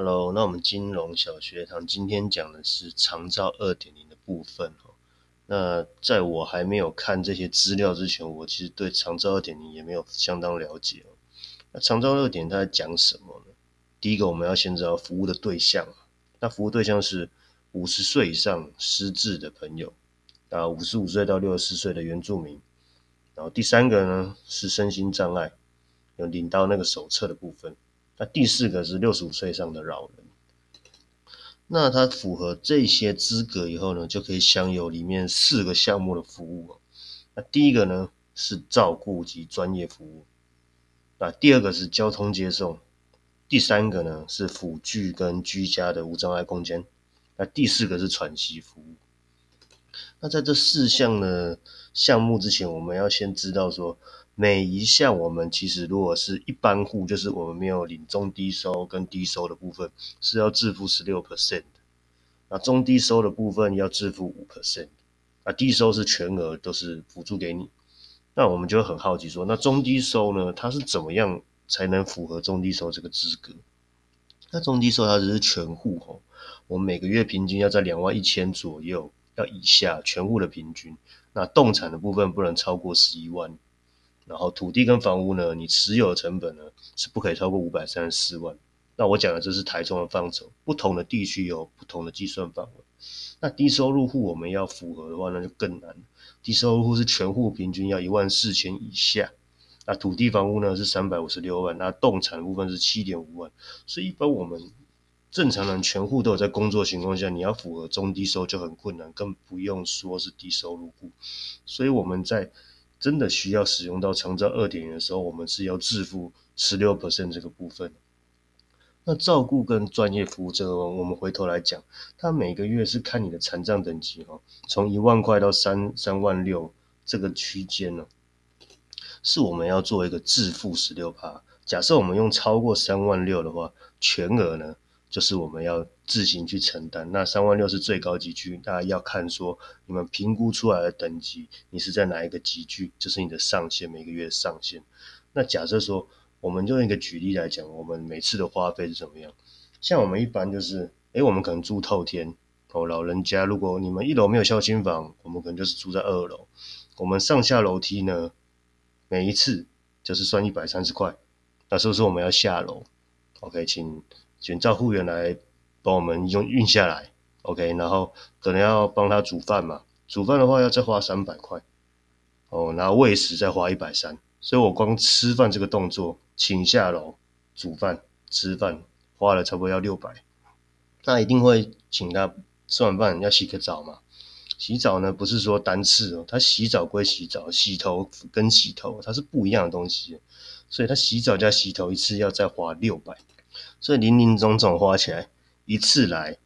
Hello，那我们金融小学堂今天讲的是长照二点零的部分哦。那在我还没有看这些资料之前，我其实对长照二点零也没有相当了解哦。那长照二点它在讲什么呢？第一个我们要先知道服务的对象，那服务对象是五十岁以上失智的朋友，啊，五十五岁到六十四岁的原住民，然后第三个呢是身心障碍，有领到那个手册的部分。那第四个是六十五岁以上的老人，那他符合这些资格以后呢，就可以享有里面四个项目的服务那第一个呢是照顾及专业服务，那第二个是交通接送，第三个呢是辅具跟居家的无障碍空间，那第四个是喘息服务。那在这四项呢项目之前，我们要先知道说。每一项我们其实如果是一般户，就是我们没有领中低收跟低收的部分，是要支付十六 percent。那中低收的部分要支付五 percent，啊低收是全额都是补助给你。那我们就很好奇说，那中低收呢，它是怎么样才能符合中低收这个资格？那中低收它只是全户吼，我们每个月平均要在两万一千左右，要以下全户的平均。那动产的部分不能超过十一万。然后土地跟房屋呢，你持有的成本呢是不可以超过五百三十四万。那我讲的这是台中的范畴，不同的地区有不同的计算范围。那低收入户我们要符合的话，那就更难。低收入户是全户平均要一万四千以下。那土地房屋呢是三百五十六万，那动产部分是七点五万。所以一般我们正常人全户都有在工作情况下，你要符合中低收就很困难，更不用说是低收入户。所以我们在真的需要使用到长照二点零的时候，我们是要支付十六 percent 这个部分。那照顾跟专业服务这个，我们回头来讲，它每个月是看你的残障等级哈，从一万块到三三万六这个区间呢，是我们要做一个自付十六趴。假设我们用超过三万六的话，全额呢？就是我们要自行去承担。那三万六是最高级距，大家要看说你们评估出来的等级，你是在哪一个级距，就是你的上限，每个月上限。那假设说，我们用一个举例来讲，我们每次的花费是怎么样？像我们一般就是，诶，我们可能住透天哦，老人家如果你们一楼没有孝亲房，我们可能就是住在二楼。我们上下楼梯呢，每一次就是算一百三十块。那是不是我们要下楼？OK，请。请照护员来帮我们用运下来，OK，然后可能要帮他煮饭嘛，煮饭的话要再花三百块，哦，然后喂食再花一百三，所以我光吃饭这个动作，请下楼煮饭吃饭花了差不多要六百，那一定会请他吃完饭要洗个澡嘛，洗澡呢不是说单次哦，他洗澡归洗澡，洗头跟洗头它是不一样的东西，所以他洗澡加洗头一次要再花六百。所以零零总总花起来，一次来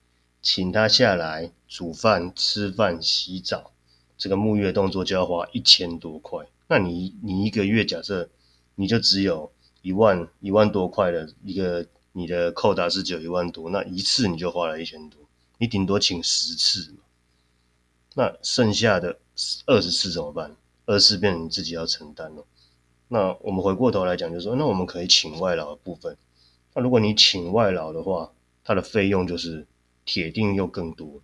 请他下来煮饭、吃饭、洗澡，这个沐浴的动作就要花一千多块。那你你一个月假设你就只有一万一万多块的一个你的扣打是只有一万多，那一次你就花了一千多，你顶多请十次嘛。那剩下的二十次怎么办？二十次变成你自己要承担了。那我们回过头来讲，就是说，那我们可以请外劳的部分。那如果你请外劳的话，他的费用就是铁定又更多，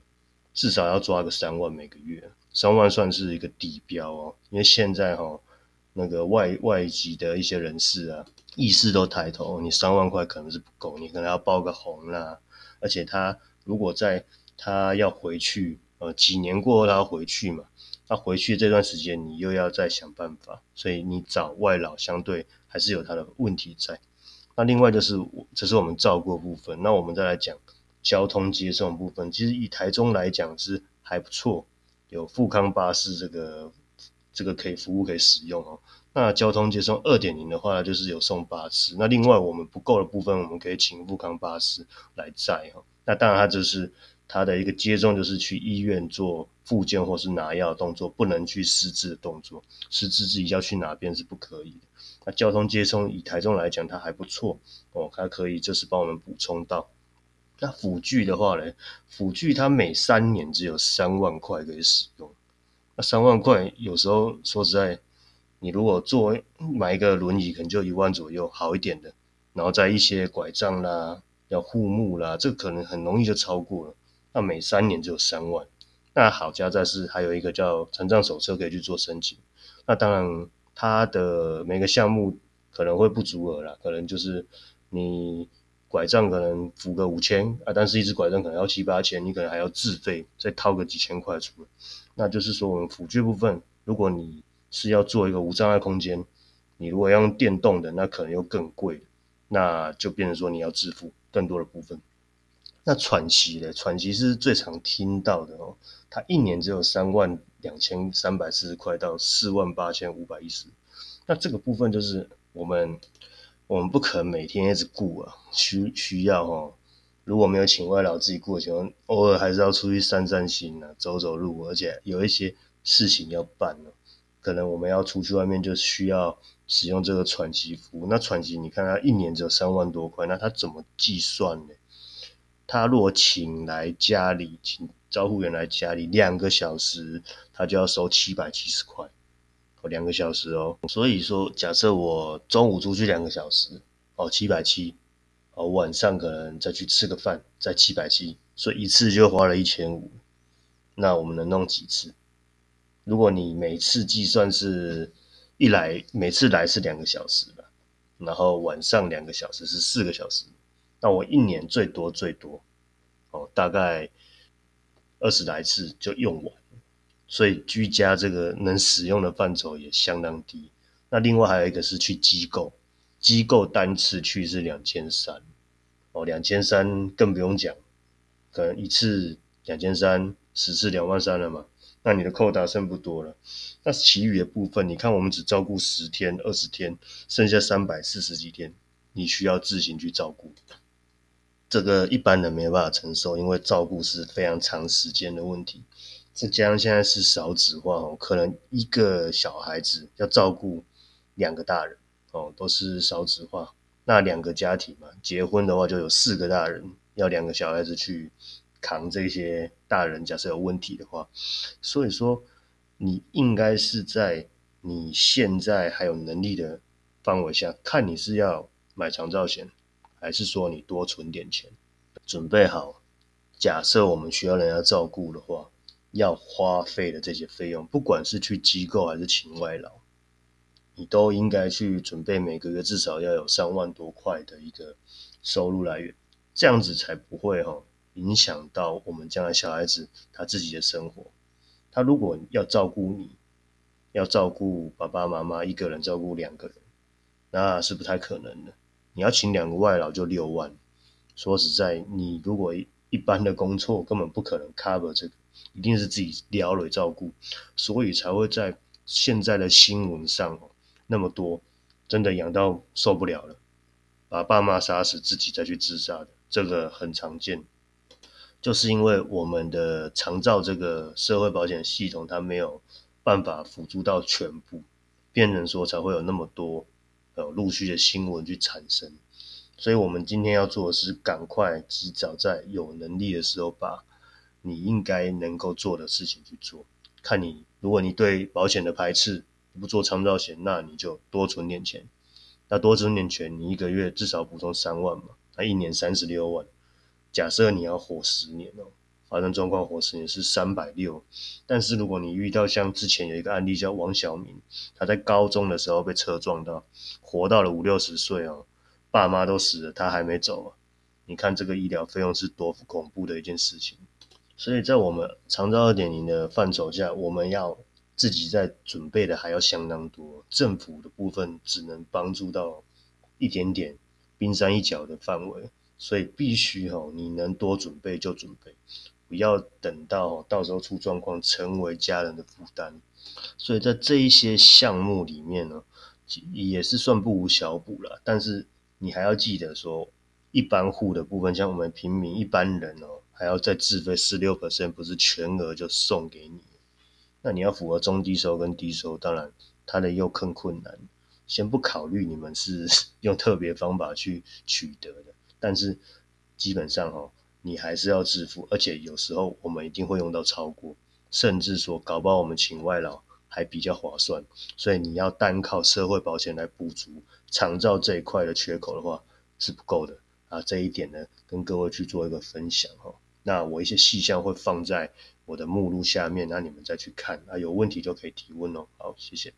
至少要抓个三万每个月，三万算是一个底标哦。因为现在哈，那个外外籍的一些人士啊，意识都抬头，你三万块可能是不够，你可能要包个红啦。而且他如果在他要回去，呃，几年过后他要回去嘛，他回去这段时间你又要再想办法，所以你找外劳相对还是有他的问题在。那另外就是我，这是我们照顾的部分。那我们再来讲交通接送部分。其实以台中来讲是还不错，有富康巴士这个这个可以服务可以使用哦。那交通接送二点零的话，就是有送巴士。那另外我们不够的部分，我们可以请富康巴士来载哈。那当然它就是它的一个接送，就是去医院做复健或是拿药动作，不能去失智的动作，失智自己要去哪边是不可以的。那交通接送以台中来讲，它还不错哦，它可以就是帮我们补充到。那辅具的话呢，辅具它每三年只有三万块可以使用。那三万块有时候说实在，你如果做买一个轮椅，可能就一万左右，好一点的。然后在一些拐杖啦、要护目啦，这可能很容易就超过了。那每三年只有三万。那好家在是还有一个叫残障手册可以去做申请。那当然，它的每个项目可能会不足额啦，可能就是你拐杖可能付个五千啊，但是一只拐杖可能要七八千，你可能还要自费再掏个几千块出来。那就是说，我们辅具部分，如果你是要做一个无障碍空间，你如果要用电动的，那可能又更贵，那就变成说你要支付更多的部分。那喘息的喘息是最常听到的哦，它一年只有三万两千三百四十块到四万八千五百一十，那这个部分就是我们我们不可能每天一直顾啊，需需要哦，如果没有请外劳自己顾的情况，偶尔还是要出去散散心啊，走走路，而且有一些事情要办呢，可能我们要出去外面就需要使用这个喘息服务。那喘息你看它一年只有三万多块，那它怎么计算呢？他如果请来家里，请招呼员来家里两个小时，他就要收七百七十块，哦，两个小时哦。所以说，假设我中午出去两个小时，哦，七百七。哦，晚上可能再去吃个饭，再七百七，所以一次就花了一千五。那我们能弄几次？如果你每次计算是一来，每次来是两个小时吧，然后晚上两个小时是四个小时，那我一年最多最多哦，大概二十来次就用完。所以居家这个能使用的范畴也相当低。那另外还有一个是去机构。机构单次去是两千三，哦，两千三更不用讲，可能一次两千三，十次两万三了嘛，那你的扣打剩不多了。那其余的部分，你看我们只照顾十天、二十天，剩下三百四十几天，你需要自行去照顾。这个一般人没办法承受，因为照顾是非常长时间的问题。再加上现在是少子化哦，可能一个小孩子要照顾两个大人。哦，都是少子化，那两个家庭嘛，结婚的话就有四个大人，要两个小孩子去扛这些大人，假设有问题的话，所以说你应该是在你现在还有能力的范围下，看你是要买长照险，还是说你多存点钱，准备好，假设我们需要人家照顾的话，要花费的这些费用，不管是去机构还是请外劳。你都应该去准备每个月至少要有三万多块的一个收入来源，这样子才不会哈影响到我们将来小孩子他自己的生活。他如果要照顾你，要照顾爸爸妈妈一个人照顾两个人，那是不太可能的。你要请两个外劳就六万，说实在，你如果一般的工作根本不可能 cover 这个，一定是自己撩了照顾，所以才会在现在的新闻上那么多，真的养到受不了了，把爸妈杀死，自己再去自杀的，这个很常见。就是因为我们的长照这个社会保险系统，它没有办法辅助到全部，变成说才会有那么多呃陆续的新闻去产生。所以我们今天要做的是，赶快及早在有能力的时候，把你应该能够做的事情去做。看你，如果你对保险的排斥。不做长照险，那你就多存点钱。那多存点钱，你一个月至少补充三万嘛，那一年三十六万。假设你要活十年哦，发生状况活十年是三百六。但是如果你遇到像之前有一个案例叫王小明，他在高中的时候被车撞到，活到了五六十岁哦，爸妈都死了，他还没走啊。你看这个医疗费用是多恐怖的一件事情。所以在我们长照二点零的范畴下，我们要。自己在准备的还要相当多，政府的部分只能帮助到一点点冰山一角的范围，所以必须哈，你能多准备就准备，不要等到到时候出状况成为家人的负担。所以在这一些项目里面呢，也是算不无小补了。但是你还要记得说，一般户的部分，像我们平民一般人哦，还要再自费四六 percent，不是全额就送给你。那你要符合中低收跟低收，当然它的又更困难。先不考虑你们是 用特别方法去取得的，但是基本上哦，你还是要支付，而且有时候我们一定会用到超过，甚至说搞不好我们请外劳还比较划算。所以你要单靠社会保险来补足长照这一块的缺口的话是不够的，啊，这一点呢，跟各位去做一个分享哈。那我一些细项会放在我的目录下面，那你们再去看啊，有问题就可以提问哦。好，谢谢。